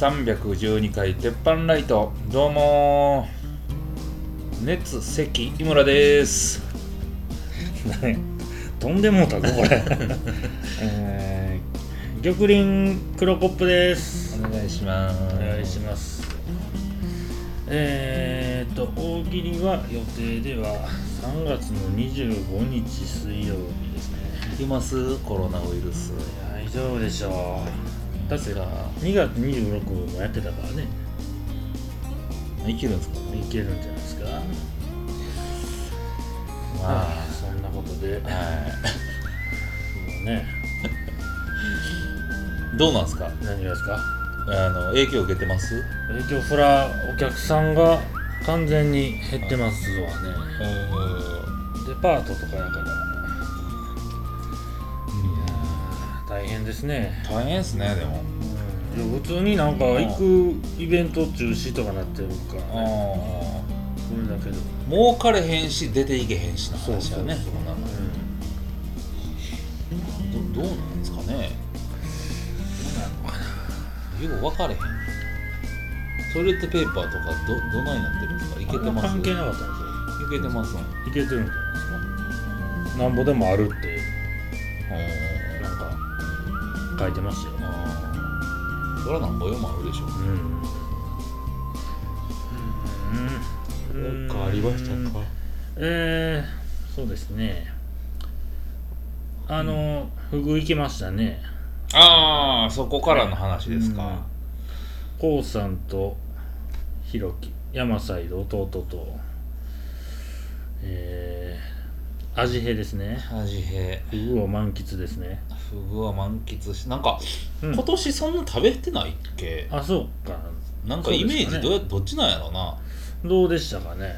第312回鉄板ライト。どうもー。熱関井村です。飛んでもうたぞこれ、えー、玉林黒コップです。お願いします。お願いします。えー、っと大喜利は予定では3月の25日水曜日ですね。いきます？コロナウイルス。大丈夫でしょう。だってさ2月26日もやってたからね。いけるんですかいけるんじゃないですか。ままあそんなことで。もうね。いどうなんですか？何がですか？あの影響受けてます？影響そらお客さんが完全に減ってますわね。デパートとかやから。いやー大変ですね、大変ですねでも普通になんか行くイベント中止とかなってるから。ねあそれだけど。儲かれへんし出ていけへんしの話やね。そうそうそうそんなのどどうなんですかね。よう分かれへん。トイレットペーパーとかどどないなってるんですか。いけてます？関係なかったんでいけてます？すよいけてるんじゃないですか。なんぼでもあるって。なんか書いてましたよそれはなんぼよもあるでしょ。うん。うん。変わりましたかえー、そうですねあの、フグ行きましたねああそこからの話ですか、こうさん。とひろき山サイド弟とえー、味変ですね味変フグを満喫ですねフグは満喫しなんか、うん。今年そんな食べてないっけ？あそうか。なんかイメージどうやどっちなんやろうな。どうでしたかね。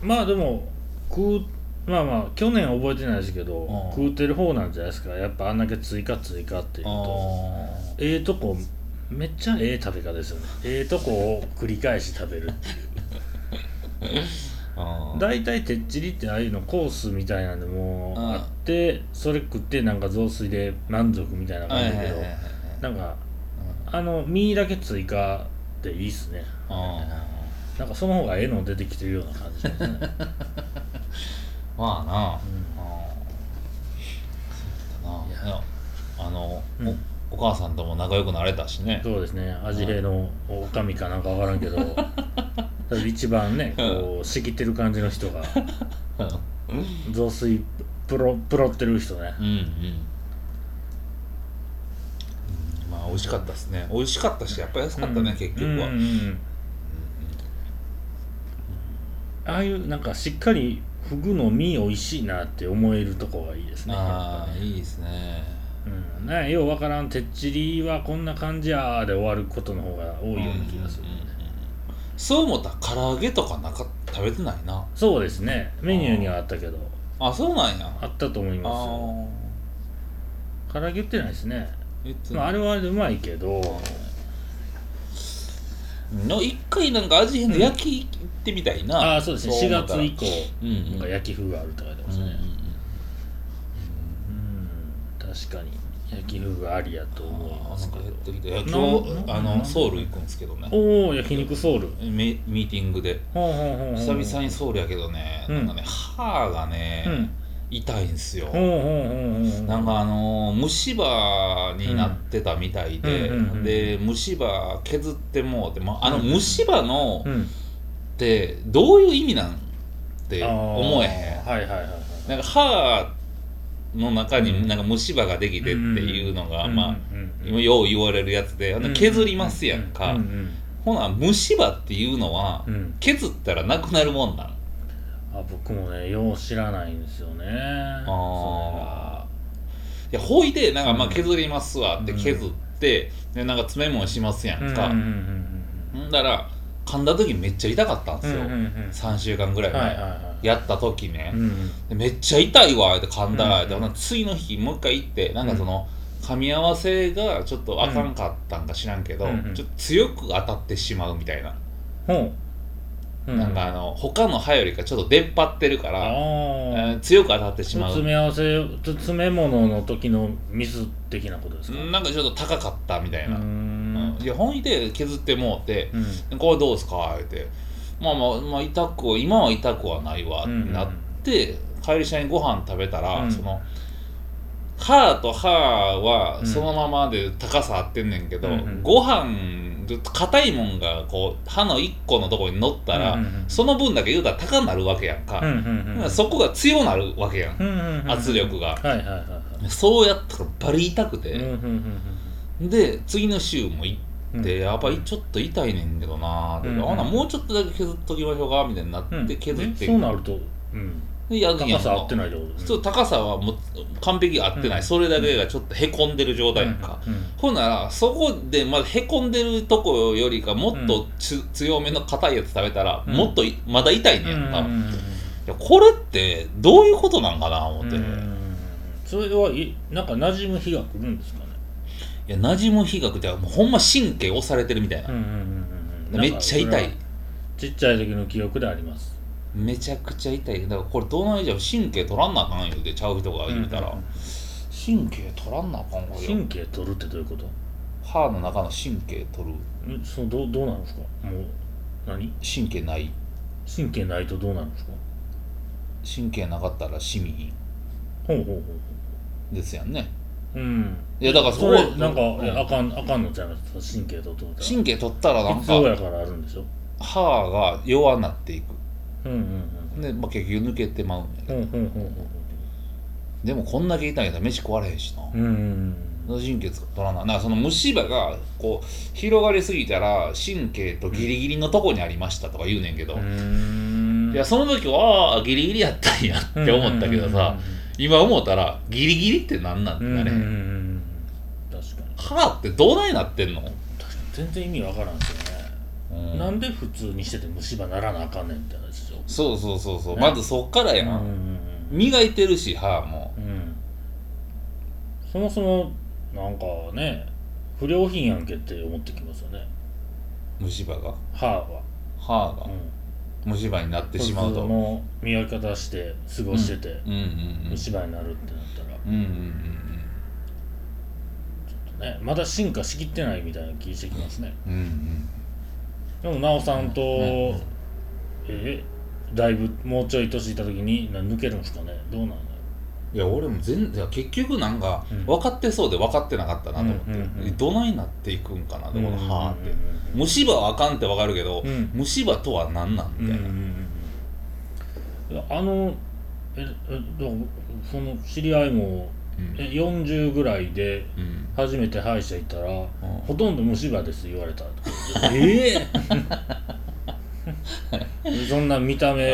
まあでも食うまあまあ去年覚えてないですけど、うん。食うてる方なんじゃないですか。やっぱあんだけ追加追加っていうと。あええとこめっちゃええ食べ方ですよね。ええとこを繰り返し食べるあ 大体てっちりってああいうのコースみたいなんでもうん。あってそれ食ってなんか雑炊で満足みたいな感じだけどなんかあの身だけ追加でいいっすね。あなんかその方がええの出てきてるような感じですね、まあな、うん。ああそうだな。いやあの、うん。おお母さんとも仲良くなれたしね。そうですね。味変のおかみかなんかわからんけど 一番ねこう仕切ってる感じの人が。雑炊プロプロってる人ね。うんうん。うんまあ美味しかったですね。美味しかったしやっぱり安かったね、うん。結局は、うんうんうん。ああいうなんかしっかりフグの身美味しいなって思えるとこがいいですねああね。いいですね。うん、ねようわからん。てっちりはこんな感じやーで終わることの方が多いような気がする、うんうんうんそう思ったら唐揚げとかなか食べてないな。そうですね。メニューにはあったけど。あそうなんや。あったと思いあますよ。あ唐揚げ売ってないですね、まあ、あれはあれでうまいけど。の一回なんか味変の焼き行ってみたいな、ああそうですね。4そう思ったら。月以降うんうん。なんか焼き風があるって書いてますね。うんうんうん。うん確かに焼き風がありやと思いあーなんかますけど。やってきて今日なあのなソウル行くんですけどね。おお焼肉ソウル。ミミーティングで。久々にソウルやけどね、うん。なんかね歯がね、うん。痛いんすよ。なんかあのー虫歯になってたみたいで、で虫歯削ってもうて、まあ、あの虫歯のうん。ってどういう意味なん？って思えへん。はいはいはい。なんか歯の中うんになんか虫歯ができてっていうのが、まあ、今よよう言われるやつで削りますやんか、うん。ほな虫歯っていうのは削ったらなくなるもんなん？あ僕もねよう知らないんですよね。あいやほいでなんかまあうん。削りますわって削って、でなんか詰め物しますやんか、がうんだら噛んだ時めっちゃ痛かったんですよ、うんうんうん3週間ぐらい前、やった時ね、うんめっちゃ痛いわって噛んだら、うん次の日もう一回行ってなんかその、噛み合わせがちょっとあかんかったんか知らんけど、うんうん。ちょっと強く当たってしまうみたいな。ほう。うん。なんかあの他の歯よりかちょっと出っ張ってるから、あえあー強く当たってしまう。詰め合わせ詰め物の時のミス的なことですか？なんかちょっと高かったみたいうな、ーうん。んいや本意で削ってもうてうん「これどうすか?」言って「まあまあ、まあ、痛く今は痛くはないわ」ってなって、帰りしにご飯食べたら、うん。その歯と歯はうん。そのままで高さ合ってんねんけど、うんうん。ご飯硬いもんがこう歯の1個のところに乗ったら、その分だけ言うたら高なるわけやんか、そこが強なるわけやん、圧力が。そうやったらバリ痛くて、で次の週も行うんって、やっぱりちょっと痛いねんけどなーって、うん。なもうちょっとだけ削っときましょうかみたいになって、うん削ってえそうなるとうん。でや高さ合ってないってことですそう高さはもう完璧合ってない、うん。それだけがちょっとへこんでる状態やんか、うん。うん。ほんならそこでまだへこんでるとこよりかもっとつ、強めの硬いやつ食べたら、うん。もっといまだ痛いねやんか、いうん。うんうんやこれってどういうことなんかな思って、それはいなんか馴染む日が来るんですか？ねや馴染む日が来てもうほんま神経押されてるみたいな、うんうんうんうんめっちゃ痛い。ちっちゃい時の記憶であります。めちゃくちゃ痛い。だからこれどうなんじゃ神経取らんなあかんよってちゃう人が言うたら、うんうん神経取らんなあかんわよ。神経取るってどういうこと？歯の中の神経取る。んそうどうどうなるんですか？もう何？神経ない。神経ないとどうなるんですか？神経なかったらしみ。ひんほうほうほう。ですやんね。ほううん。いやだからそこそれなんか、うん。いやあかんあかんのちゃいます？神経と取ったら。神経取ったらなん必要かやからあるんでしょ？歯が弱なっていく。うんうんうんで、まあ、結局抜けてまうんやけど。うんうんうんでもこんだけ痛いんやったら飯食われへんしな、うんうんうん。神経取らななんかその虫歯がこう広がりすぎたら神経とギリギリのとこにありましたとか言うねんけど、うーん。いやその時はああギリギリやったんやって思ったけどさ、今思ったらギリギリって何なんてなれへん、うん。うん。うん。うん。確かに歯ってどうないなってん。の、確かに全然意味わからん。ですよね、うん。なん。で普通にしてて虫歯ならなあかん。ねん。って話でしょそうそうそうそう、ねまずそっからやん、磨いてるし歯もうん。そもそもなん。かね不良品やん。けって思ってきますよね虫歯が歯は、歯がうん、虫歯になってしまうと。普通の磨き方して過ごしてて、うんうんうん虫歯になるってなったら、うんうんうんね、まだ進化しきってないみたいな気してきますね。うんうんでも奈緒さんと、うんえだいぶもうちょい年いった時にな抜けるんですかね。どうなんだろいや俺も全然結局なんかうん。分かってそうで分かってなかったなと思って、うんうんうん。どないなっていくんかなうでこの歯って、うん虫歯はあかんって分かるけど、うん虫歯とは何なんみたいな、うんあのえその知り合いもうん。え40ぐらいでうん。初めて歯医者行ったら、ほとんど虫歯です言われたええ そんな見た目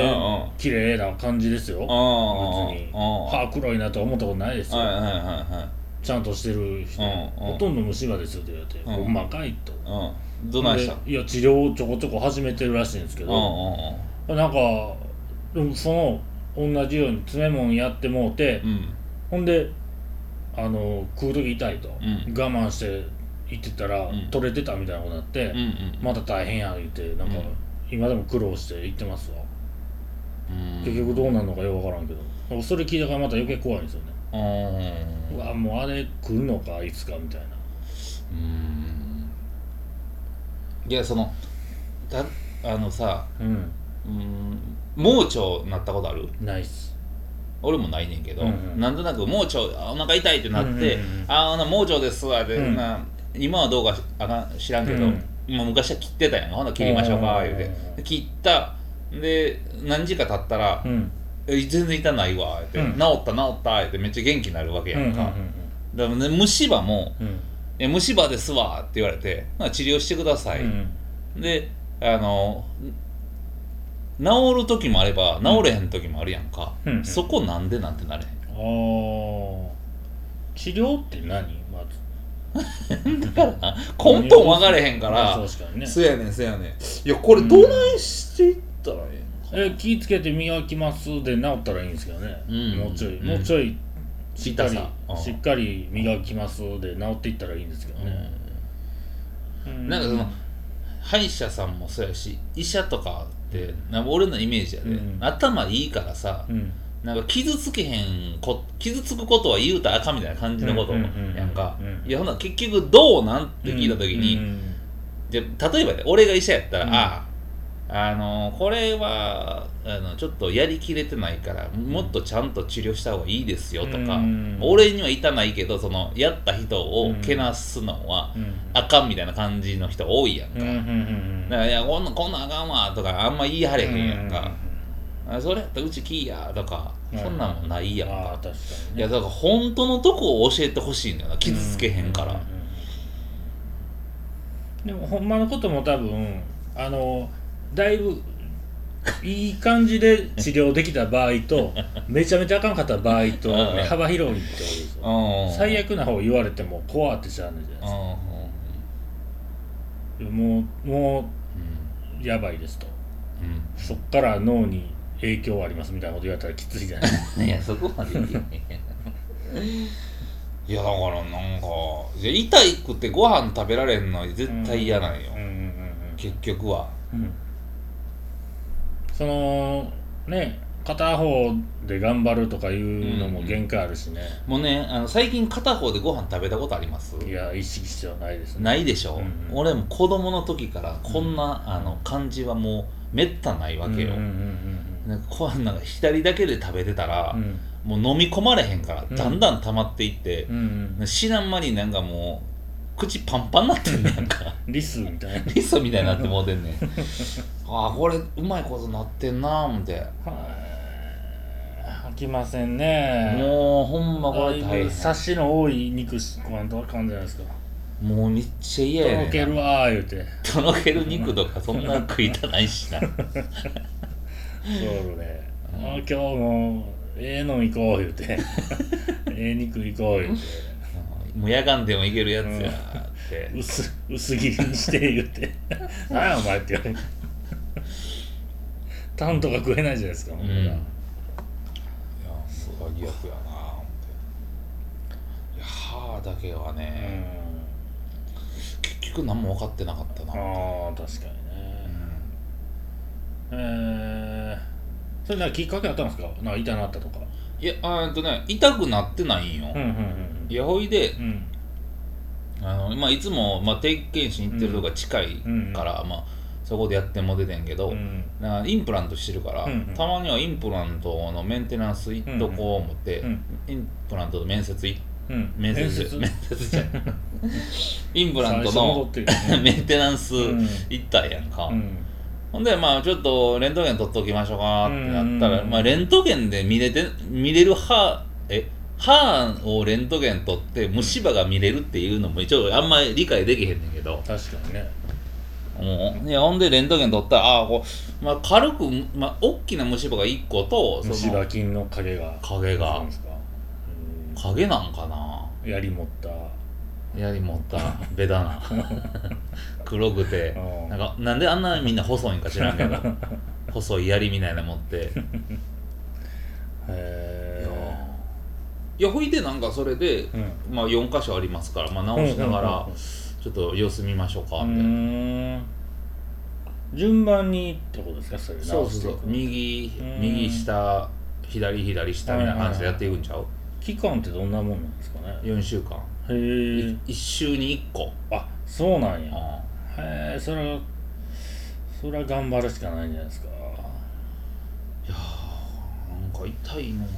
綺麗な感じですよ。別に。歯黒いなとは思ったことないですよ、はいはいはいはい。ちゃんとしてる人、ほとんど虫歯ですって言われて、うん。ほんまかいと。うん。どないしたでいや治療ちょこちょこ始めてるらしいんですけど、んなんかでもその同じように詰め物やってもうて、うん。ほんであの食う時痛いと、うん。我慢して行ってたら、ん。取れてたみたいなことになって、うんうんまた大変や言ってなんか、うん今でも苦労して行ってますわ、うん。結局どうなるのかよく分からんけど。それ聞いたからまた余計怖いんですよね。うわもうあれ来るのかいつかみたいな。うん。いやそのたあのさうん。うん盲腸なったことある？ナイス俺もないねんけど、うんうん。なんとなく盲腸あお腹痛いってなって、うんうんうんああな盲腸ですわで、うん。な今はどうかあかん知らんけど、うんもう昔は切ってたやんほん。なら切りましょうか言うて。切った。で何時間経ったらうん「え全然痛ないわ」って、うん。治った治った」ってめっちゃ元気になるわけやんか、だからね虫歯もうん。うん「え虫歯ですわ」って言われて「まあ治療してください」うんであの治る時もあれば治れへん時もあるやんか、うん。そこなんでなんてなれへん。あー。治療って何？だからな根本分かれへんから確かにね。そやねんそやねん。いやこれどないしていったらえええ気ぃつけて磨きますで治ったらいいんですけどね、うん。もうちょい、うん。もうちょいしっかりしっかり磨きますで治っていったらいいんですけどのね、うなんかその歯医者さんもそうやし医者とかって俺のイメージやで、うん。頭いいからさうんなんか傷つけへんこ傷つくことは言うたらあかんみたいな感じのことやんか、うんいやほな結局どうなん？って聞いた時に、うんじゃ例えばね俺が医者やったら、うん。あああのこれはあのちょっとやりきれてないからもっとちゃんと治療した方がいいですよとか、うん。俺には痛ないけどそのやった人をけなすのはうん。あかんみたいな感じの人多いやんか、いやこんなんこんなんあかんわとかあんま言い張れへんやんか、あそれ？やったらうちきいやとか、うんそんなんもないやんか。ああ確かにね。いやだから本当のとこを教えてほしいんだよな傷つけへんから、うううんでもほんまのことも多分あのだいぶいい感じで治療できた場合と めちゃめちゃあかんかった場合と、うん。うん幅広いってことですようん。最悪な方言われても怖ってしゃあないじゃないですか。うもうもんうやばいですと。うん。そっから脳に影響ありますみたいなこと言われたらきついじゃない？ですかいやそこまで言ってね。いやだからなんかいや痛いくてご飯食べられんの絶対嫌なんよ、うんうんうん結局は。うん。うんそのね片方で頑張るとかいうのも限界あるしね、もうねあの最近片方でご飯食べたことあります？いや意識してはないですね。ないでしょ、うん俺も子供の時からこんな、あの感じはもうめったないわけよ、うんうんうんなんかこうなんか左だけで食べてたら、もう飲み込まれへんからうん。だんだん溜まっていって知らん間になんかもう口パンパンになってんねやんか。リスみたいな。リスみたいになってもうてんねん。ああこれうまいことなってんな思って。はい。飽きませんね。もうほんまこれ大変。ぶサシの多い肉食わんとあかんじゃないですか。もうめっちゃ嫌とやねんろけるわー言うて。とろける肉とかそんな食いたないしな そうね。あ今日もええの行こう言うて。ええ肉行こう言うて。もう夜間でもいけるやつやって、薄薄切りにして言うて「何やお前」って言われてタンとか食えないじゃないですかもううんいやすごい逆やな思って。いや歯だけはうね、ん。結局何も分かってなかったな、ああ確かに。ねえー、それなんかきっかけあったんですか？なんか痛なったとか。いやあとね痛くなってないんよ、うんうんいやほいでうん。うんあの、まあ、いつも、まあ、定期検診行ってるとこが近いから、まあ、そこでやっても出てんけど、うん。なインプラントしてるから、うんうん。たまにはインプラントのメンテナンス行っとこう思って、うん。インプラントの面接いうん。面接？面接？じゃん。インプラントの メンテナンスうん。行ったんやんか、うんほんでまあちょっとレントゲン取っときましょうかってなったら、うん。まあ、レントゲンで見れて見れる歯え歯をレントゲン取って虫歯が見れるっていうのも一応あんまり理解できへんねんけど。確かにね。もういやほんでレントゲン取ったらああこう、まあ、軽く、まあ、大きな虫歯が1個とそ虫の歯菌の影が。影が。影なんか。なうん槍持ったやり持ったベタな。黒くてうん。なんかなんであんなみんな細いんか知らんけど 細い槍みたいなの持って。へえいやほいでなんかそれで、うん。まあ4箇所ありますから、まあ、直しながらうんちょっと様子見ましょうかうみたいな、順番にってことですかそれそうそうそう。右うん。右下左左下みたいな感じでやっていくんちゃう？期間ってどんなもんなんですかね？4週間へえ1週に1個。あそうなんや。あへえそれはそれは頑張るしかないんじゃないですか。いやーなんか痛いのか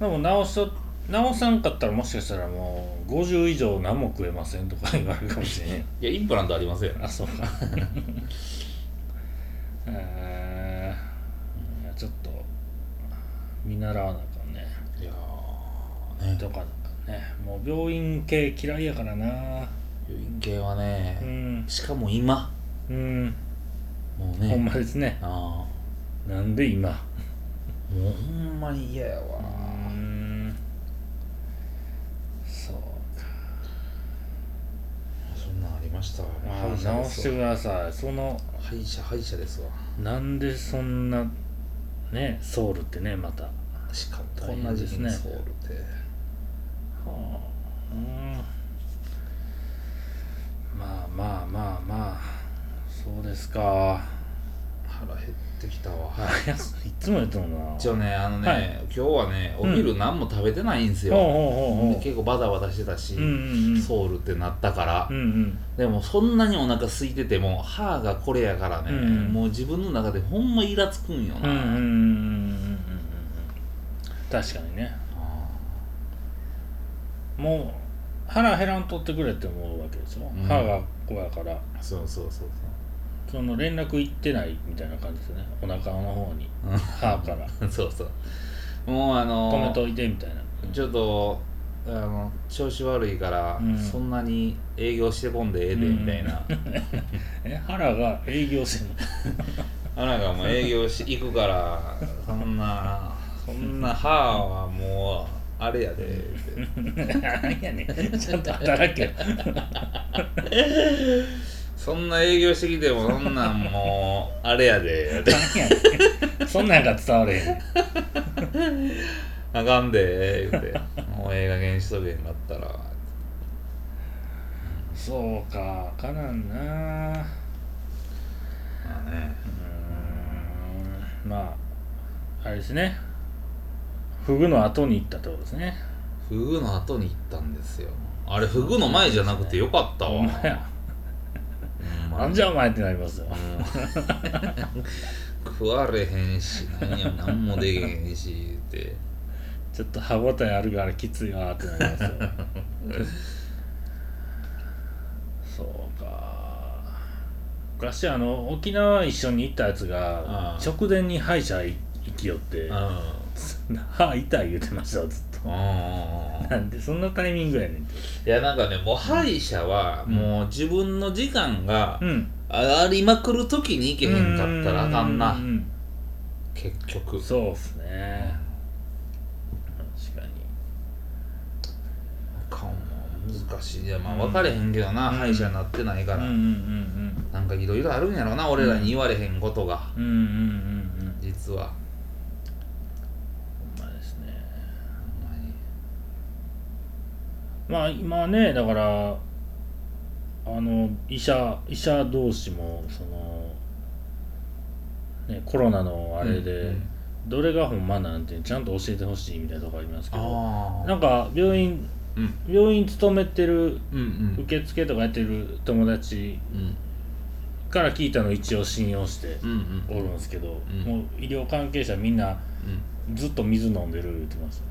でも直しと直さんかったらもしかしたらもう50以上何も食えませんとか言われるかもしれん。な いやインプラントありますよ。あそうか。えー、いやちょっと見習わなあかんね。いやーね。とかねもう病院系嫌いやからな。病院系はね、うん。しかも今。うん。もうね。ほんまですね。あなんで今？あもうほんまに嫌やわ、うん。そうそんなんありましたわ。あ直してください。その歯医者歯医者ですわ。なんでそんなねソウルってねまた。はしかもこ大んな変ですソウルってまあまあまあまあ。そうですか。腹減ってきたわ。あいつも言ってもんな。一応ねあのね、はい。今日はねお昼何も食べてないんですよ、ほうほうほうほう。結構バタバタしてたし、うんうんうんソウルってなったから、うんうん。でもそんなにお腹空いてても歯がこれやからね、うんもう自分の中でほんまイラつくんよな、うんうんうんうん確かにね。あもう腹減らんとってくれって思うわけですよ、うん。歯がこうやから。ーそうそうそう。その連絡行ってないみたいな感じですね。お腹の方に。歯から。う んそうそう。もうあの止めといてみたいな。ちょっとあの調子悪いから、うん。そんなに営業してこんでええで、うん。みたいな。え腹が営業してんの？あなんかもう営業し行くからそんなそんな歯はあれやでって何やね。ん ちゃんと働けよ。そんな営業してきてもそんなんもうあれやで。って何やねんそんなんが伝われへん あかんで言って。もうええ加減しとけへんかったら。そうかかなんな。うまあね。ーん。まああれですねフグの後に行ったってことですね。フグの後に行ったんですよ。あれフグの前じゃなくてよかったわ。お前やほんまなんじゃお前ってなりますよ。うん。食われへんし何や何もできへんしって。ちょっと歯応えあるからきついわってなりますよ。そうか。昔あの沖縄一緒に行ったやつがああ。直前に歯医者行きよって。うん 歯痛い言うてましたわずっと。うん。なんでそんなタイミングやねんいやなんかねもう歯医者はもう自分の時間がうん。ありまくる時に行けへんかったらあかんな。結局。そうっすね。確かに。あかんわ。難しい。いやまあ分かれへんけどな、うん。歯医者になってないから、うんうんうんなんかいろいろあるんやろな俺らに言われへんことが、うんうんうんうんうん。実はほんまですねほんまにまあ今ねだからあの医者医者同士もそのねコロナのあれで、うんうん。どれがほんまなんてちゃんと教えてほしいみたいなとこありますけどなんか病院うん。病院勤めてるうんうん。受付とかやってる友達うん。から聞いたのを一応信用してうんうん。おるんですけど、ん。もう医療関係者みんなうん。ずっと水飲んでる言ってますへ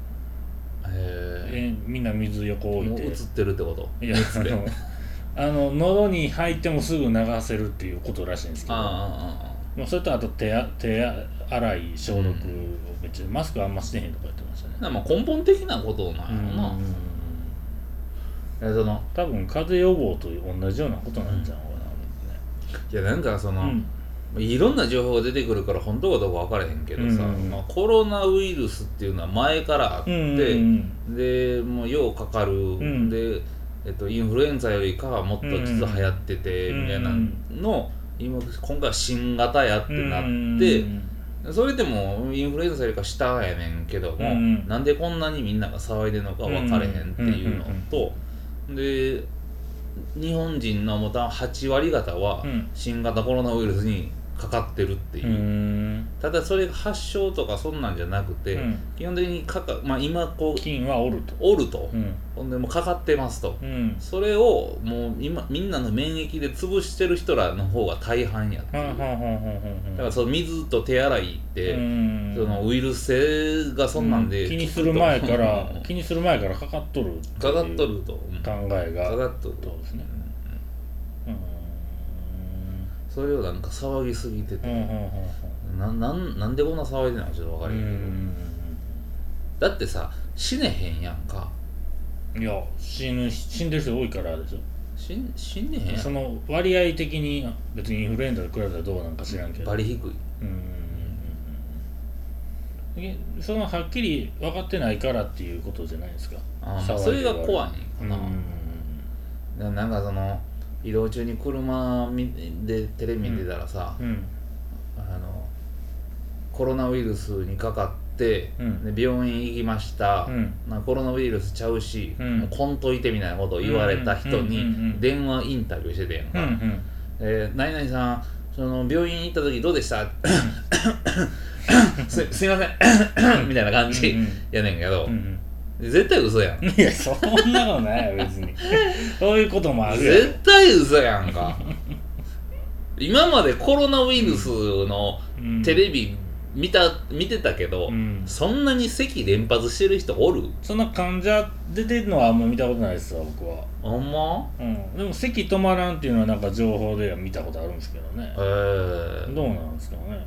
えみんな水横え置いて。映ってるってこと？いやあの あの喉に入ってもすぐ流せるっていうことらしいんですけど。まあ、それとあと手あ手洗い消毒をめっちゃ、マスクあんましてへんとか言ってましたね。まあ根本的なことなんやろな、うんその多分風邪予防と同じようなことなんじゃないかいやなんかその、な、うんいろんな情報が出てくるから本当かどうか分からへんけどさ、うん。まあ、コロナウイルスっていうのは前からあって、うんうんでもうようかかる、ん。で、えっと、インフルエンザよりかはもっと実は流行ってて、うん。みたいなの今今回は新型やってなって、うんそれでもインフルエンザよりか下やねんけども、うんなんでこんなにみんなが騒いでるのか分かれへんっていうのと、で日本人のもた8割方はうん。新型コロナウイルスにかかってるっていう。う、ん。ただそれが発症とかそんなんじゃなくて、うん。基本的にかか、まあ、今こう菌はおると。おると、うん。ほんでもうかかってますと、うん。それをもう今みんなの免疫で潰してる人らの方が大半やってだからその水と手洗いって、うん。そのウイルス性がそんなんで、う気にする前から気にする前からかかっとるかかっとると、うん。考えが。かかっとる。そうですねうんそれをなんか騒ぎすぎてて、うんななんなんでこんな騒いでないちょっと分かうらへんけど、んだってさ死ねへんやんか。いや死ぬ死んでる人多いからでしょ死ん死んでへんその割合的に別にインフルエンザと比べたらどうなんか知らんけど。バリ低い。うんそのはっきり分かってないからっていうことじゃないですか。あそれが怖いんかうんな、ななんかその移動中に車見でテレビ見てたらさ、うん。あのコロナウイルスにかかって、うん。で病院行きました、うん。なコロナウイルスちゃうし、うん。もうこんといてみたいなことを言われた人に電話インタビューしててんか、うんうん。えー何々さんその病院行った時どうでした？すすいません。みたいな感じやねんけど。うんうん絶対嘘やん。いやそんなことないよ別に。そういうこともあるや絶対嘘やんか。今までコロナウイルスのうん。テレビ見た見てたけど、うん。そんなに咳連発してる人おる？そんな患者出てるのはあんま見たことないですわ僕は。ほんま？うん。でも咳止まらんっていうのはなんか情報では見たことあるんですけどね。えー、どうなんですかね。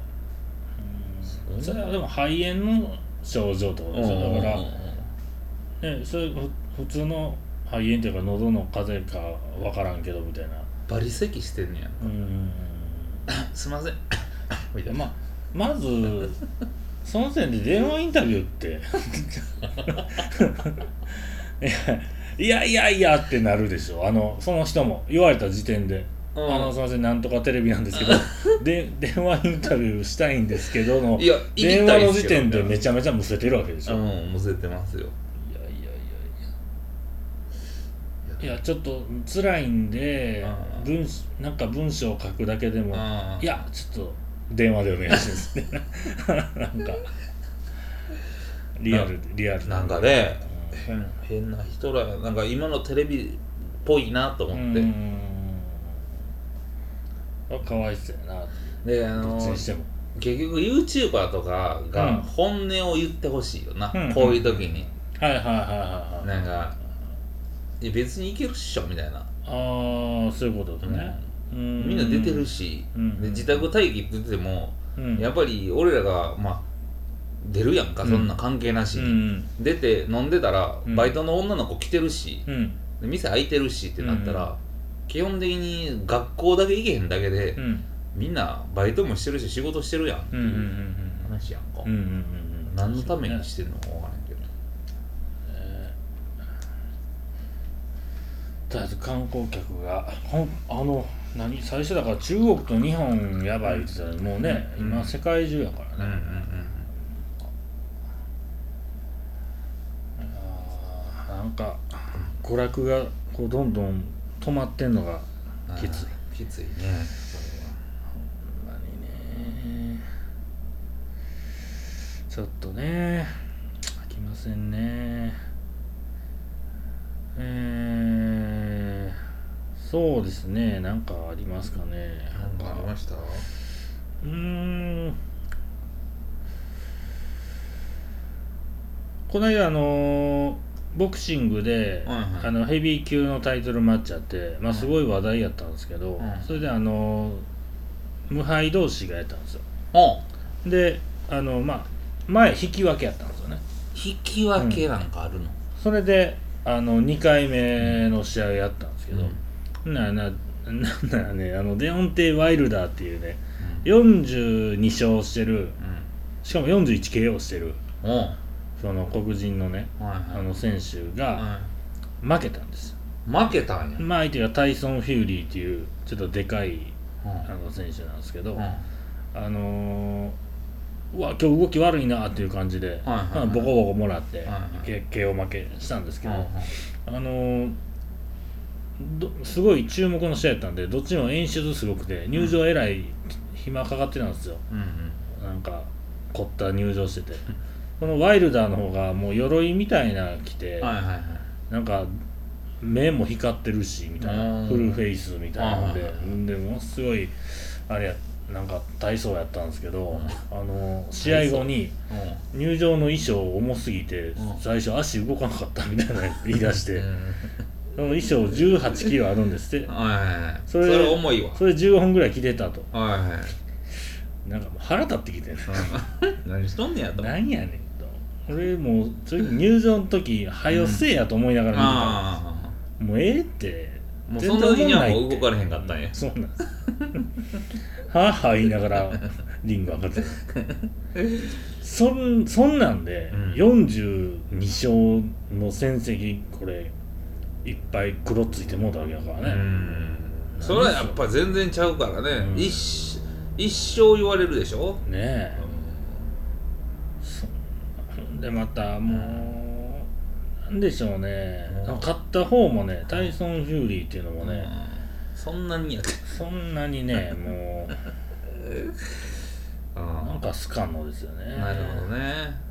うん。そそれはでも肺炎の症状ってことでしょだからうんうんうんねそれふ普通の肺炎っていうか喉の風邪か分からんけどみたいな。バリ咳してんねや。うん すいません。みたいな、まあまずその時点で電話インタビューって。いやいやいやってなるでしょ。あのその人も言われた時点で「うん。あのすいませんなんとかテレビなんですけど。で電話インタビューしたいんですけど」のいや行き電たいっすよ話の時点でめちゃめちゃむせてるわけでしょ、うんむせてますよいやいやいやちょっと辛いんでうん。文なんか文章を書くだけでもうん。いやちょっと電話でお願いします。っ てなんかリアルリアルなんかねうん。変変な人らなんか今のテレビっぽいなとう思って、ん。あかわいそうやな。であの結局 YouTuber とかうん。が本音を言ってほしいよな、うん。こういう時に、はいはいはいはいはい。なんかいや別にいけるっしょみたいな、ああそういうことですね、うん。みんな出てるし、うん。で自宅待機って言ってても、うん。やっぱり俺らがまあ出るやんかそんな関係なしうに、ん。出て飲んでたらうん。バイトの女の子来てるし、うん。で店開いてるしってなったら、うん基本的に学校だけ行けへんだけで、うん。みんなバイトもしてるし仕事してるやんっていうんうんうんううん。話やんか、うんうんうんうん。何のためにしてんのか分からんけどとりあえず観光客があの何最初だから中国と日本やばいって言ってたらもうね、うん今世界中やからね、うなんか娯楽がこうどんどん止まってんのがうん。きつい。きついねほんまにね。ちょっとね飽きませんね。えー、そうですね。なんかありますかね。なんか。ありました？うーん。この間あのーボクシングで、はいはい。あのヘビー級のタイトルマッチあって、まあ、すごい話題やったんですけど、うんそれであのー無敗同士がやったんですよ。うんであのまあ前引き分けやったんですよね。引き分けなんかあるの、それであの2回目の試合やったんですけど、なななんならね。あのデオンテイ・ワイルダーっていうね42勝してる。しかも 41KO してる。その黒人のねはいはい。あの選手がは負けたんですよ。い負けたんや、まあ相手がタイソン・フューリーっていうちょっとでかいうん。あの選手なんですけど、うん。あのーうわ今日動き悪いなっていう感じで、はいはいはい。まあボコボコもらって、はいはい。KO 負けしたんですけど、うんあのーどすごい注目の試合やったんでどっちも演出すごくて入場えらい暇かかってたんですよ。うんうん。なんか凝った入場してて。このワイルダーの方がもう鎧みたいなの着て、はいはいはい。なんか目も光ってるしみたいな。うんフルフェイスみたいなので。はいはいんでものすごいあれやなんか体操やったんですけど、うん。あの試合後に入場の衣装重すぎてうん。最初足動かなかったみたいな言い出して、うんその衣装18キロあるんですって。はいそれそれ重いわ。それ15分ぐらい着てたと。はいはいなんかもう腹立ってきてね。うん。何しとんねやと。なんやねんと。俺もうそれ入場の時はよせえやと思いながら見てた、あもうええって。あもうその時にはもう動かれへんかったんや。そうなんです。はあはあ言いながら リング上がって。るそんそんなんで、うん。42勝の戦績これいっぱい黒ついてもうたわけだからうね、んそれはやっぱ全然ちゃうからね、うん。一一生言われるでしょ、ねえ。でまたもうなんでしょうね、うん。勝った方もねタイソン・フューリーっていうのもね、そそんなにや。そんなにねもう なんかスカンのですよね。なるほどね。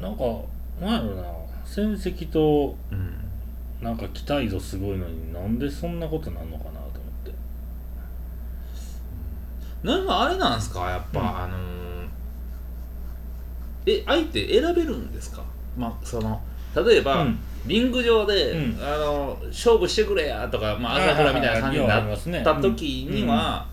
なんかなんやろな戦績とうん。なんか期待度すごいのになんでそんなことなんのかなと思って。なんかあれなんですか？やっぱ、うん。あのーえ相手選べるんですか？まあその例えば、うん。リング上で、うん。あの勝負してくれやとか、まあ、朝倉みたいな感じになった時には、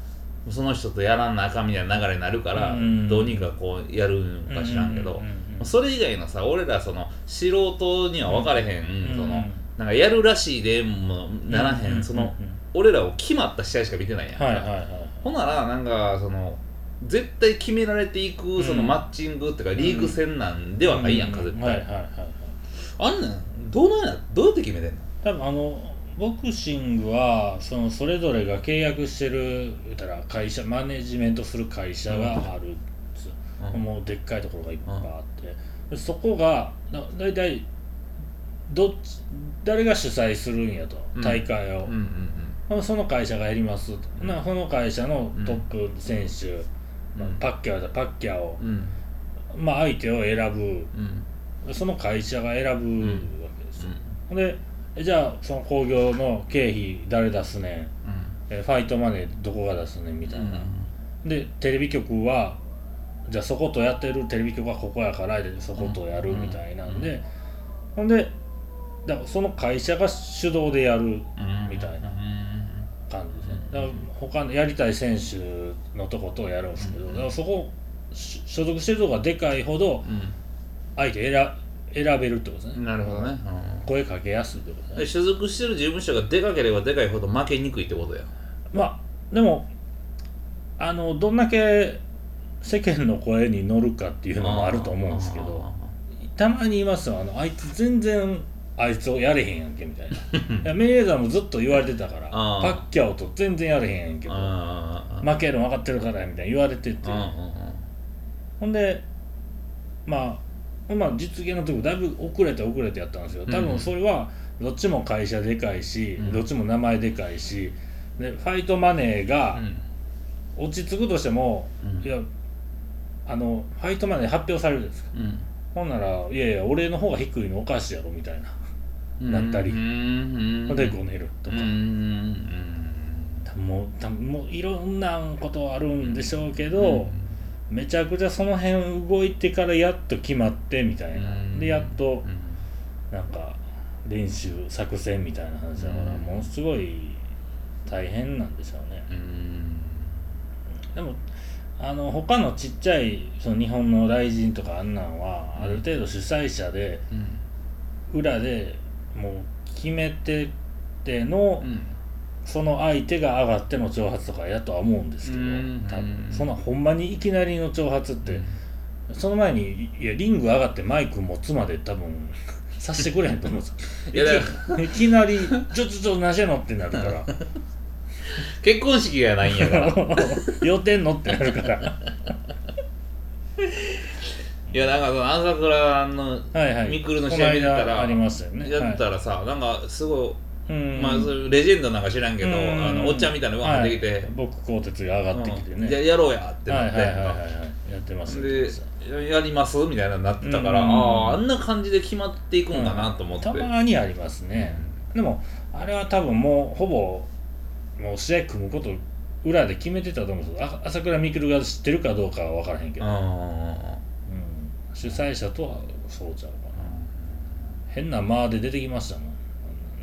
その人とやらんなあかんみたいな流れになるから、うん。どうにかこうやるんか知らんけど、うんうんうんうんそれ以外のさ俺らその素人には分かれへん、うん。そのうん。なんかやるらしいでもならへん、うん。その俺らを決まった試合しか見てないやんか、はいはいはいほんならなんかその絶対決められていくそのうん。マッチングっていうかリーグ戦なんではないやんか、う絶対、はいはいはいはいあんなんどうなんやどうやって決めてんの？多分あのボクシングはそのそれぞれが契約してる言ったら会社マネジメントする会社があるもうでっかいところがいっぱいあって、でそこがだ大体どっち誰が主催するんやと。うん。大会を、うんその会社がやります。と、うん。なその会社のトップ選手、まあうん。パッキャオだパッキャオ、うんうん。まあ、相手を選ぶ。うん。その会社が選ぶわんけですよ、ほんでえじゃあその興行の経費誰出すねん？えファイトマネーどこが出すねん？みたいな、でテレビ局はじゃあそことやってるテレビ局はここやからでそことやるみたいなんで、ほんでだからその会社が主導でやるうんみたいなうん感じですね。だから他のやりたい選手のとことをやるんですけどだからそこし所属してるとこがでかいほど相手選選べるってことですね。うんなるほどね、声かけやすいってことね。で所属してる事務所がでかければでかいほど負けにくいってことや。まあでもあのどんだけ世間の声に乗るかっていうのもあると思うんですけどたまに言いますよ。あのあいつ全然あいつをやれへんやんけみたいな。いやメイウェザーもずっと言われてたからパッキャオと全然やれへんやんけど負けるの分かってるからやみたいな言われてて。ほんでまあまあ実現の時だいぶ遅れて遅れてやったんですよ。多分それはどっちも会社でかいし、うん。どっちも名前でかいしでファイトマネーが落ち着くとしても、うん。いやあのファイトマネー発表されるじゃないですか。うん。ほんならいやいや俺の方が低いのおかしいやろみたいな。うん。なったり。でごねるとか。もう多分もういろんなことあるんでしょうけど、うん。めちゃくちゃその辺動いてからやっと決まってみたいな、うん。でやっとうん。なんか練習作戦みたいな話だから、うん。ものすごい大変なんでしょうね。うん。でもあの他のちっちゃいその日本の雷神とかあんなんはある程度主催者でうん裏でもう決めてての、うんその相手が上がっての挑発とかやとは思うんですけど、うん。多分そんなほんまにいきなりの挑発って、その前にいやリング上がってマイク持つまで多分 さしてくれへんと思うんですよ。いきなり「ちょちょちょ何してんの?」ってなるから 結婚式がないんやから「予定んの?」ってなるから。いやなんかその朝倉のはいはい。ミクルの試合見てたらこの間ありましたよね。やったらさ、なんかすごい、うん。まあそういうレジェンドなんか知らんけど、うん。あのおっちゃんみたいなのが入ってきて、はい僕鋼鉄が上がってきてね、うん。ややろうやってはないって、はいはいはいはいやってますでややりますみたいなのになってたから、うん。あああんな感じで決まっていくんかなと思って、たまにありますね、でもあれは多分もうほぼもう試合組むこと裏で決めてたと思うんですよ。あ朝倉未来が知ってるかどうかは分からへんけど、うん、あ主催者とはそうちゃうかな。変な間で出てきましたもん。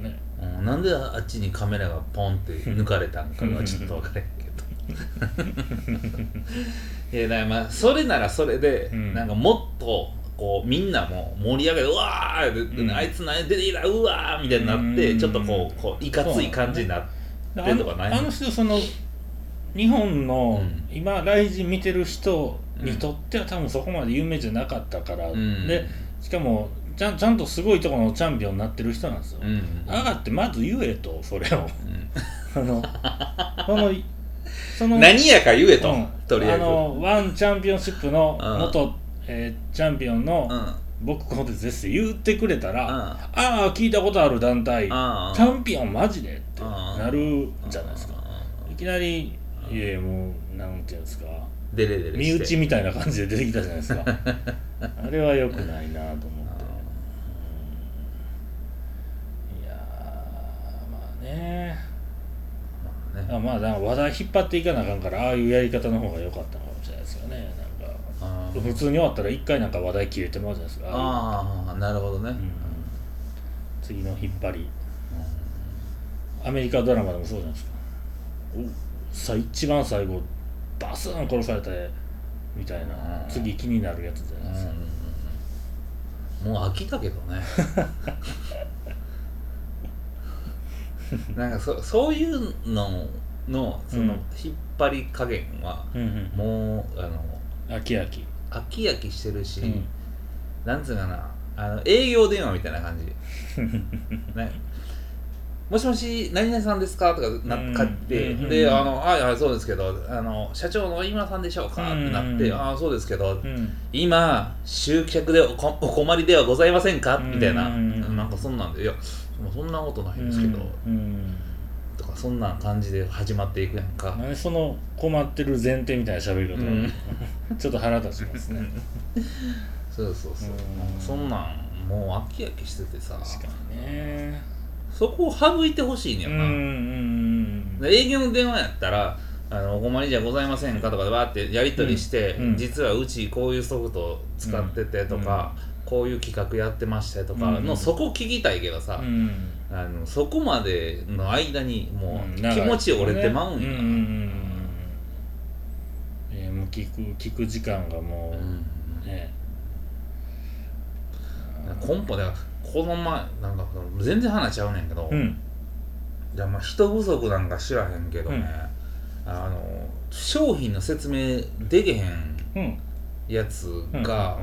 ね。ーうん。なんであっちにカメラがポンって抜かれたんかがちょっと分からへんけど。いやだからまあそれならそれで、うん。なんかもっとこうみんなも盛り上げてうわーって、うん。あいつ何出てきたうわーみたいになって、うん。ちょっとこうこういかつい感じになってであ出るとかないの？あの人その日本の、うん。今ライジン見てる人にとっては多分そこまで有名じゃなかったから、ん。でしかもちゃんちゃんとすごいところのチャンピオンになってる人なんですよ、うん。上がってまず言えとそれを。うん。あのそのその何やか言えと、うん。とりあえず。あのワンチャンピオンシップのうん。元、えーチャンピオンの、うん。僕ここで絶世言ってくれたら、あああ聞いたことある団体。チあャンピオンマジでってあなるじゃないですか。あいきなりいやいやもうなんていうんですか。デレデレ身内みたいな感じで出てきたじゃないですか。あれは良くないなと思って。うん。いやーまあね。まあまあ話題引っ張っていかなあかんからああいうやり方の方が良かったのかもしれないですよね。なんか普通に終わったら一回なんか話題切れてまうじゃないですか。ああーなるほどね、うん。次の引っ張りアメリカドラマでもそうじゃないですか。おさ一番最後バスーン殺されてみたいなうん。次気になるやつじゃないですか、うんもう飽きたけどね。なんかそそういうののそのうん。引っ張り加減はもうあの飽き飽き。飽き飽きしてるし、うん。なんつうかなあの営業電話みたいな感じ。ねもしもし何々さんですか？とかなうんかって、うんで、あの、はいはい、そうですけど、あの、社長の今さんでしょうか？ってなって、うん。ああ、そうですけど、うん。今、集客でお困りではございませんか？みたいな、うん。なんかそんなんで、いや、もうそんなことないんですけど、うん。とか、そんな感じで始まっていくやんか。なんでその困ってる前提みたいな喋り方、うん。ちょっと腹立ちますね。そうそうそう。うん。そんなん、もう飽き飽きしててさ、確かにねそこを省いてほしいねうんんな。うんで営業の電話やったらあの「お困りじゃございませんか?」とかでバーってやり取りして、うんうん実はうちこういうソフトを使っててとか、こういう企画やってましてとかの、うん。そこ聞きたいけどさ、うん。あのそこまでの間にもううん気持ち折れてまうんやな、うんうんうんえーもう聞く聞く時間がもう、うんね。コンポでこの前なんか全然話しちゃうねんけど、うん。いやまあ人不足なんか知らへんけどね、あの商品の説明できへんうん。やつが、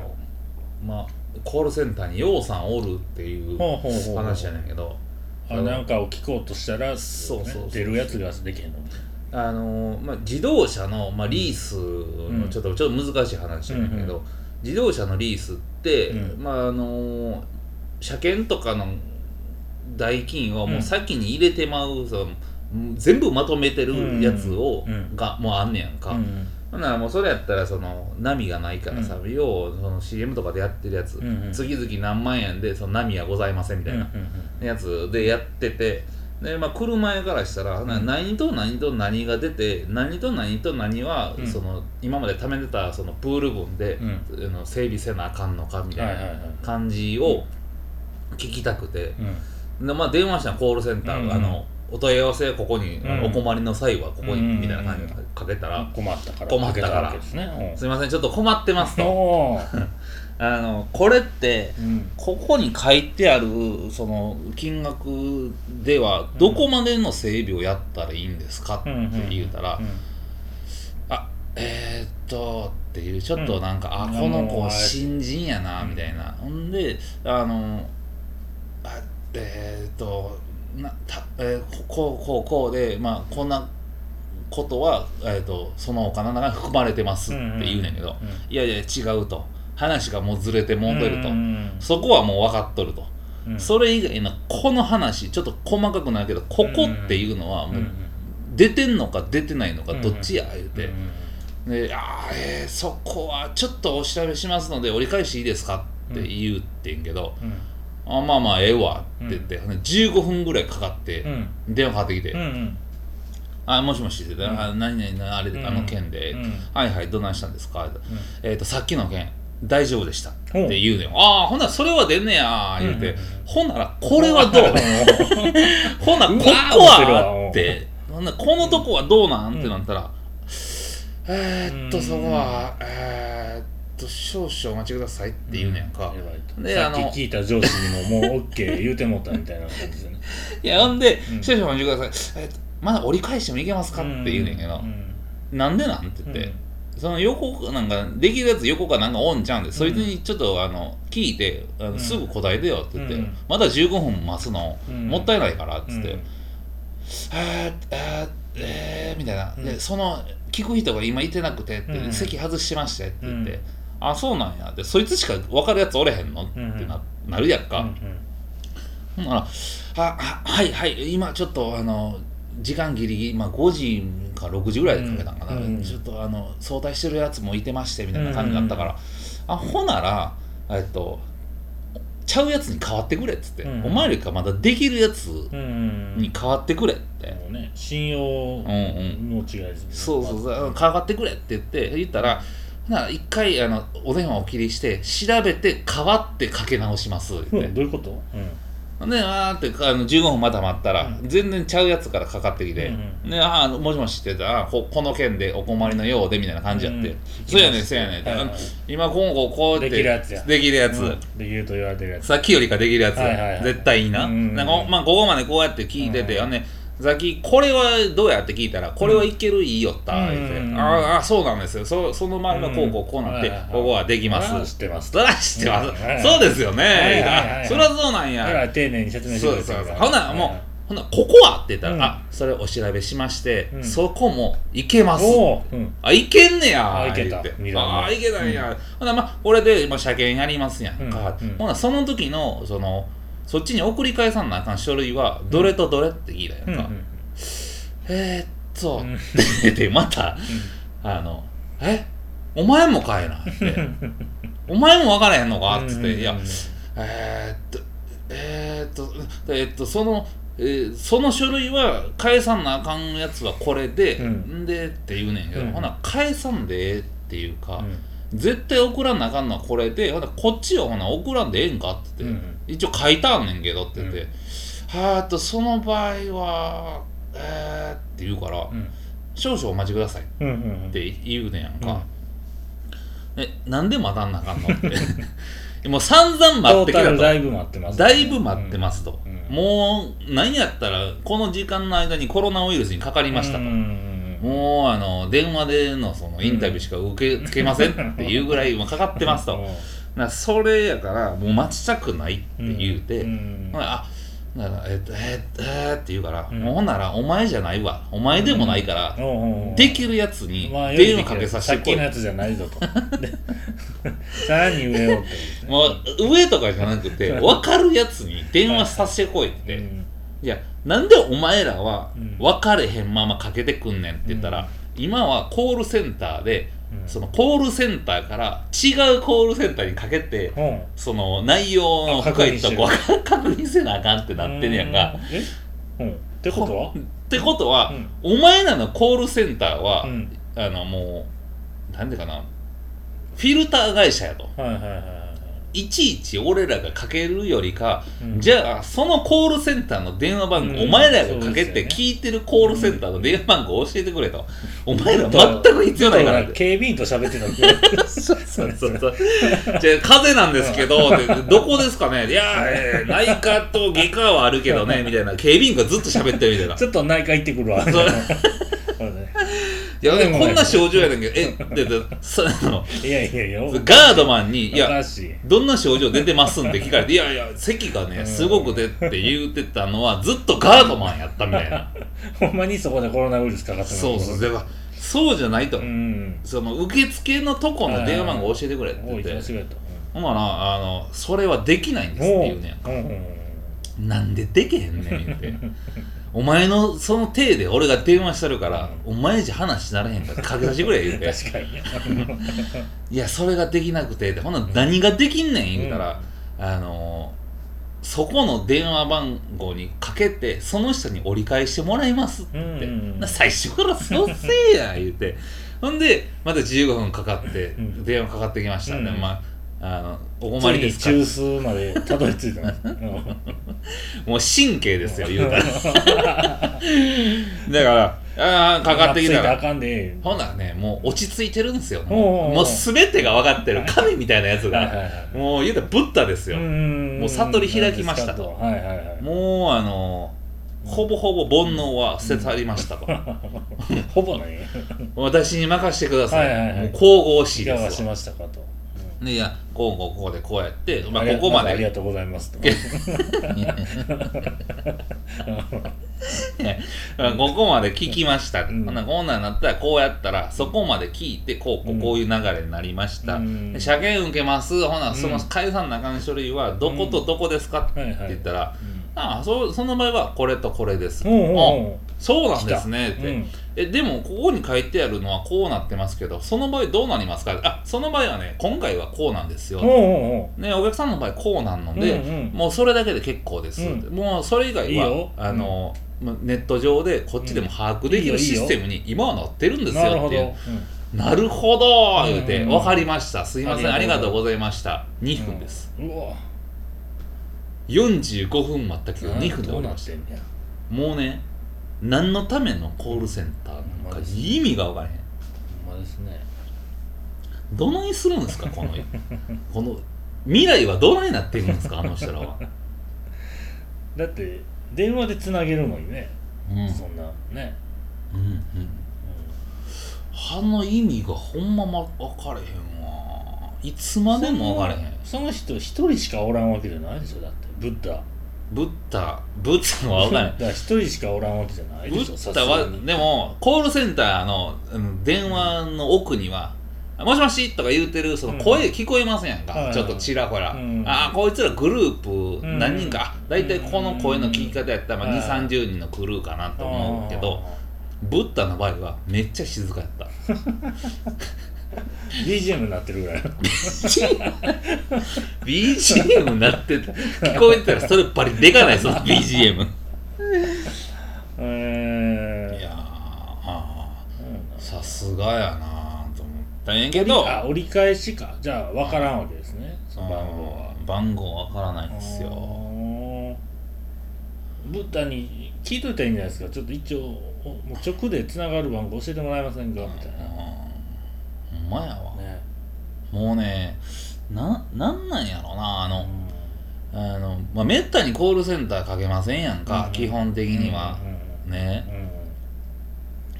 まあコールセンターにようさんおるっていう話やねんけど。あなんかを聞こうとしたら、そうそうそう出るやつができへんのあの、まあ、自動車の、まあ、リースのちょっと,、ちょっと難しい話やねんけど、うん。自動車のリースって、うん。まああの車検とかの代金はもう先に入れてまう、その全部まとめてるやつを、うん。がもうあんねやんか、うん。ほんならもうそれやったらその波がないからさ、ようその CM とかでやってるやつ、うんうん。月々何万円でその波はございませんみたいなやつでやっててで、まあ、車屋からしたら、な何と何と何が出て何と何と何は、うん。その今まで貯めてたそのプール分で、整備せなあかんのかみたいな感じを聞きたくて、うん。でまあ、電話したのコールセンター、うんあのお問い合わせはここに、うん。お困りの際はここに、うん。みたいな感じでかけたら、困ったから困ったから。ね。すいませんちょっと困ってますうんと あのこれってうん。ここに書いてあるその金額ではどこまでの整備をやったらいいんですかって言うたら、うん。あえー、っとっていうちょっとなんか、あうん。この子新人やなうんみたいな、ほんであのあえー、っとなた、えーこうこうこうでまあこんなことは、えー、っとその他の中に含まれてますって言うねんけど、うんいやいや違うと。話がもうずれてもうてると、うん。そこはもう分かっとると、うん。それ以外のこの話ちょっと細かくなるけどここっていうのはもううん。出てんのか出てないのかうんどっちや言うて、うんであーえーそこはちょっとお調べしますので折り返しいいですかって言うってんけど、うんあまあまあええわって言って、15分ぐらいかかってうん。電話かかってきて「うんうん。あもしもし」って言って、うん。あ何々なあれ、うん。あの件で、うん。はいはいどないしたんですか?」えーとさっきの件大丈夫でした」って言うのよ「ああほんならそれは出んねや」言うて、うんほんならこれはどう？ほんならここはって ほんならこのとこはどうなん？ってなったら、えー、っとうんそこはえー、っと少々お待ちくださいって言うねやんか、ででさっき聞いた上司にももう OK 言うてもったみたいな感じでね。いやほんで、うん。少々お待ちください、えまだ折り返してもいけますかって言うねんけど、うん。なんでなんって言って、その横なんかできるやつ横かなんかおんちゃうんで、そいつにちょっとあの聞いてあの、うん。すぐ答えてよって言って、うん。まだ15分待つの、うん。もったいないからっつって、うん。えー、えー、えー、みたいな、うん。でその聞く人が今いてなくてって、うん。席外してましてって言って、うんあそうなんや。でそいつしか分かるやつおれへんの、うんうん。ってななるやんか、うんほんならあははいはい今ちょっとあの時間ギリギリ、まあ、5時か6時ぐらいでかけたんかな、うんうんちょっとあの早退してるやつもいてましてみたいな感じだったから、あほならえっとちゃうやつに変わってくれっつって、うんお前よりかまだできるやつうんうんに変わってくれって、もうね信用うんうん。の違いですね。そうそうそう。変わってくれって言って言ったらほな一回あのお電話をお切りして調べて変わってかけ直しますって。うんどういうこと？うん。で、あーってあの15分また待ったら、うん。全然ちゃうやつからかかってきて、うんで、あーもしもしって言ったら、ここの件でお困りのようでみたいな感じやって、うん。そうやねん、そうやねはいはい今今後こうやってできるやつや。できるやつ、うん。できると言われてるやつ。さっきよりかできるやつ、はいはいはい絶対いいな。うんなんかまあ、ここまでこうやって聞いてて、うんね、さっきこれはどうやって聞いたら、これはいける、いいよった、うん。言って、うんあーあー、そうなんですよ。そその前はこうこうこうなって、うんここはできます。知ってます。そら知ってます。うん。そうですよね。そりゃそうなんや。丁寧に説明してくそうそうほなもう、はいほなここはって言ったら、うん。あそれお調べしまして、うん。そこもいけます。あいけんねやあいけた。あいけたんや、ほなまあこれで、まあ、車検やりますやんか、ほなその時のそのそっちに送り返さなあかん書類はどれとどれって聞いたやんか、うん。うんえー、っと、うん。ででまたあのえお前もかいな。ってお前も分からへんのか？っつって、いやえーっと、えーっと、えーっと、その、えーその書類は返さんなあかんやつはこれで、うん。んでって言うねんけど、うん。ほな、返さんでええっていうか、うん。絶対送らなあかんのはこれで、ほな、こっちをほな、送らんでええんか？って言って、うん一応書いたんねんけどって言って、はーっと、その場合は、えーって言うから、うん。少々お待ちくださいっうんうんて言うねんやんか。え、なんで待たんなあかんのって。もう散々待ってきたと。だいぶ待ってますだいぶ待ってますと、うんもう何やったらこの時間の間にコロナウイルスにかかりましたと、うんうんうんもうあの電話でのそのインタビューしか受け付けませんっていうぐらいもうかかってますと、うんだからそれやからもう待ちたくないって言うて、うん。あだからえっとえっとえーって言うから、うん。ほんならお前じゃないわ。お前でもないから、おうおうおうできるやつにまあ電話かけさせさってきこいのやつじゃないぞと。で さらに上をってもう上とかじゃなくて分かるやつに電話させてこいって、うん。いやなんでお前らはうん。分かれへんままかけてくんねんって言ったら、今はコールセンターで、うんそのコールセンターから違うコールセンターにかけて、うん。その内容の深いとこ 確認せなあかんってなってんねやんか。え？うん。ってことは？ってことは、うん。お前らのコールセンターは、うん。あのもうなんでかなフィルター会社やと。はいはいはい。はいいちいち俺らがかけるよりか、うん。じゃあそのコールセンターの電話番号、うん。お前らがかけて聞いてるコールセンターの電話番号教えてくれと、お前ら全く必要ないから。警備員と喋ってたってそうそうそう。そうじゃあ風邪なんですけど どこですかね？いや、えー内科と外科はあるけどねみたいな。警備員がずっと喋ってるみたいな。ちょっと内科行ってくるわやこんな症状やねんけど。えででそあのいやいやいやガードマンに「いおやどんな症状出てますん?」って聞かれて「いやいや咳がねうん。すごく出って言うてたのはずっとガードマンやった」みたいな。ほんまにそこでコロナウイルスかかってます。そうそう。ではそうじゃないと、うん。その受付のとこの電話番号教えてくれって言って。ほんならあの「それはできないんです」って言うねんうん。うん。うん。なんでできへんねん言ってお前のその体で俺が電話してるから、お前じゃ話ならへんからかけさせてくれ言うて。確かにね。いやそれができなくてってほんなら何ができんねん言うたら、あのそこの電話番号にかけてその人に折り返してもらいますって。言って、うん。うんうんな最初からそうせえや言うて。ほんでまた15分かかってうん。電話かかってきました。ね、うん。まああのおつ困りですか？中枢までたどり着いたねもう神経ですよ言うたら。だからあーかかってきたら。ほんならねもう落ち着いてるんですよ。おうもう全てが分かってる神みたいなやつが。もう言うたらブッダですよ。ももう悟り開きましたと。はいはいはいもうあのほぼほぼ煩悩は捨て去りましたと。ほぼね 私に任せてください。はいはいはい。もう神々しいですわましたかとでいやこうこうこうでこうやって、まあ、ここまずありがでとうございますと ここまで聞きました、うん。ほんならこんなんなったらこうやったらそこまで聞いてこうこううん。こういう流れになりました、うん。で車検受けます。ほなそのうん解散なあかん書類はどことどこですかってはいはい言ったら、うん。ああそその場合はこれとこれです、おうおうおう。あそうなんですねって、うんえでもここに書いてあるのはこうなってますけどその場合どうなりますか？あその場合はね今回はこうなんですよ、おうおうね、お客さんの場合こうなんので、うんうんもうそれだけで結構です、うん。もうそれ以外はあの、まネット上でこっちでも把握できるシステムに今はなってるんですよっていう。なるほど。言うて、うん分かりました。すいません。あありがとうございました。2分です、うん、うわ。45分待ったけど2分で終わりました。もうね何のためのコールセンターなのか意味が分からへん。ほんまですね。どないするんですかこのこの未来はどないなってるんですかあの人らは、だって電話でつなげるのにね、うん。そんなね、うんうん。う歯の意味がほんまま分かれへんわ。いつまでも分かれへん。その人一人しかおらんわけじゃないでしょだって。ブッダブッダブッダは分かれへん だから一人しかおらんわけじゃないブでしょさッダはすがに。でもコールセンターのうん電話の奥には「もしもし」とか言うてるその声聞こえませんやんか、ちょっとちらほら、うん。ああこいつらグループうん何人か、あ大体この声の聞き方やったら、まあ、はい2 3 0人のクルーかなと思うけどブッダの場合はめっちゃ静かやった BGM になってるぐらい。BGM になってて聞こえてたらそれバリでかないその BGM えいやさすがやなと思った。んやけど。あ折り返しか。じゃあ分からんわけですね。その番号は。うん。番号わからないんですよ。ブッダに聞いといたらいいんじゃないですか。ちょっと一応おもう直でつながる番号教えてもらえませんか？みたいなまやわ。ね。もうねななんなんやろなあの、うん。あのまあめったにコールセンターかけませんやんか、うん基本的には、うんね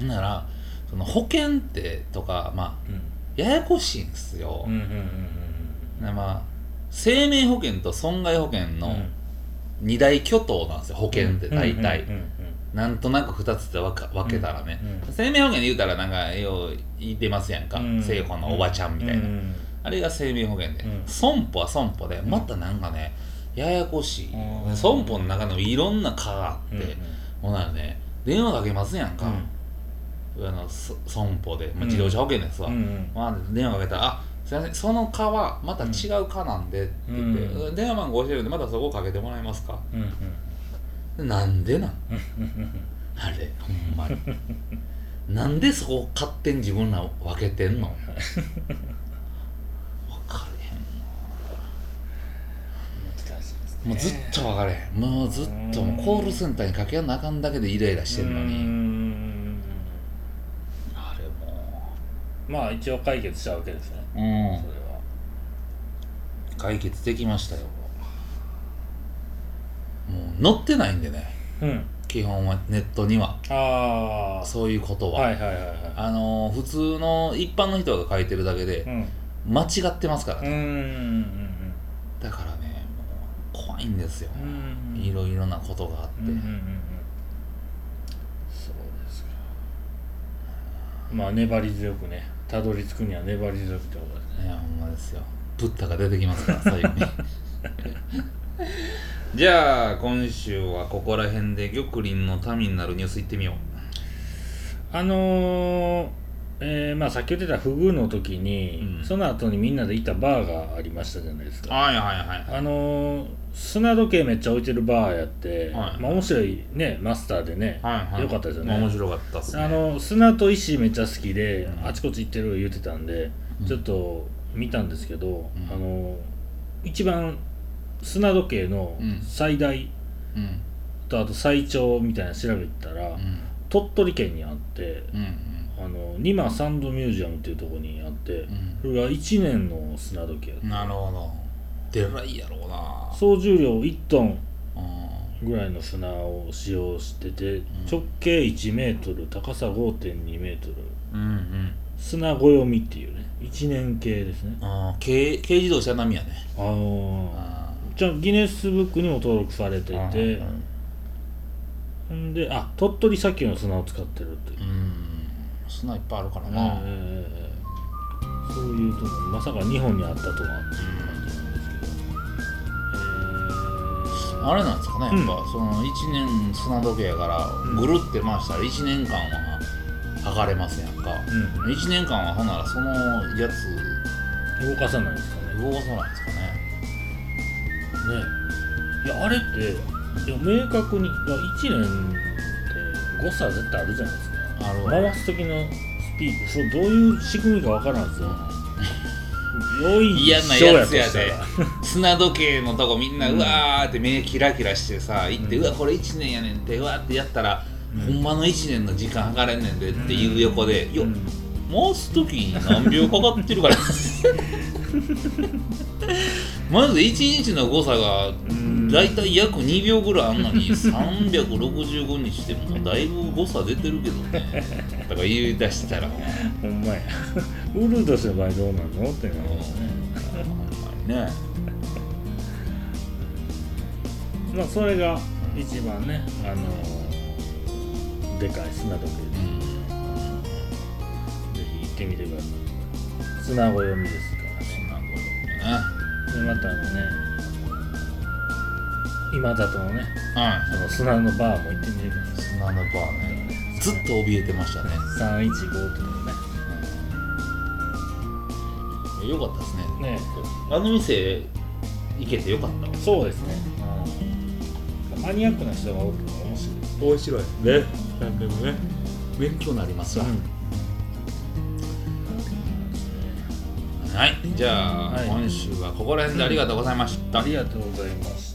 うんならその保険ってとかまあうん。ややこしいんですよ、まあ生命保険と損害保険のうん。二大巨頭なんですよ保険って大体、うんうんうんなんとなく2つって分か分けたらね、うん生命保険で言うたらなんかよう言ってますやんか、うん。のおばちゃんみたいな、うん。あれが生命保険で、うん。損保は損保でまたなんかねややこしい、うん損保の中でもいろんな科があって、うんうん。ほならね電話かけますやんか、あのそ損保で、まあ、自動車保険ですわ、うんうんまあ、電話かけたら「あすいませんその科はまた違う科なんで」って言って、う電話番号教えるんでまたそこかけてもらえますか?うんうん」でなんでなん？うん。あれほんまに。なんでそこ勝手に自分ら分けてんの？分かれへん難しいですねもうずっと分かれへん。もうずっともうコールセンターにかけなあかんだけでイライラしてんのうにん。あれもまあ一応解決したわけですね。ううん。それは。解決できましたよもう載ってないんでね。うん。基本はネットには。ああそういうことは、はいはいはいはあのー普通の一般の人が書いてるだけいでうん。間違ってますからうね、んだからねもう怖いんですよ、うん。いろいろなことがあって、うんうんうんうん。そうですか。まあ粘り強くね。たどり着くには粘り強くってことですね。いやほんまですよ。ブッダが出てきますから最後に じゃあ今週はここら辺で玉林の民になるニュースいってみよう。あのーえーまあさっき言ってたフグの時に、うん。その後にみんなで行ったバーがありましたじゃないですか。はいはいはい。あのー砂時計めっちゃ置いてるバーやって、はい。まあ面白いねマスターでね、はいはい。よかったですよね。面白かったっすね。あの砂と石めっちゃ好きで、うん。あちこち行ってる言ってたんで、うん。ちょっと見たんですけど、ん。あの一番砂時計のうん。最大うん。とあと最長みたいなの調べたら、うん。鳥取県にあってうんあのニマサンドミュージアムっていうところにあって、うん。それが1年の砂時計うんなるほど。でらいやろうな。総重量1トンうん。ぐらいの砂を使用してて、直径1メートル高さ5.2メートル。うんうん。砂暦っていうね1年系ですね。あー軽軽自動車並みやね。あのあじゃあギネスブックにも登録されててーほんであ鳥取砂丘の砂を使ってるという。う、ん。砂いっぱいあるからな、ええそういうとこまさか日本にあったとはっていう感じなんですけど、あれなんですかねやっぱ、うんその1年砂時計やからん。ぐるって回したら1年間は測れますやんか、えーうん。1年間はほんならそのやつ動かさないですかね。動かさないですかねね。いやあれっていや明確にいや1年って誤差絶対あるじゃないですか。あるわ。回す時のスピード。そうどういう仕組みかわからんです よ良い嫌なやつやで。砂時計のとこみんなうわーって目キラキラしてさ行って、ううんわこれ1年やねんってうわーってやったら、うん。ほんまの1年の時間測れんねんでっていう横で、ようん回す時に何秒かかってるから まず1日の誤差がん。だいたい約2秒ぐらいあんのに 365日でもだいぶ誤差出てるけどね。とか言い出したらほんまや。ウルド氏の場合どうなんの？ってなりますねね。まあそれが一番ねあのでかい砂時計でぜひ行ってみてください。砂ご読みですまたあのね今里のねはい。その砂のバーも行ってみてくだ砂のバーね。ずっと怯えてましたね、315っていうね。うん。よかったですね。ね。あの店行けてよかったわ。そうですね、マニアックな人が多くて面白い。面白い。ね。なんでもね勉強になりますわ、はい。じゃあ、はい。今週はここら辺でありがとうございました、ありがとうございました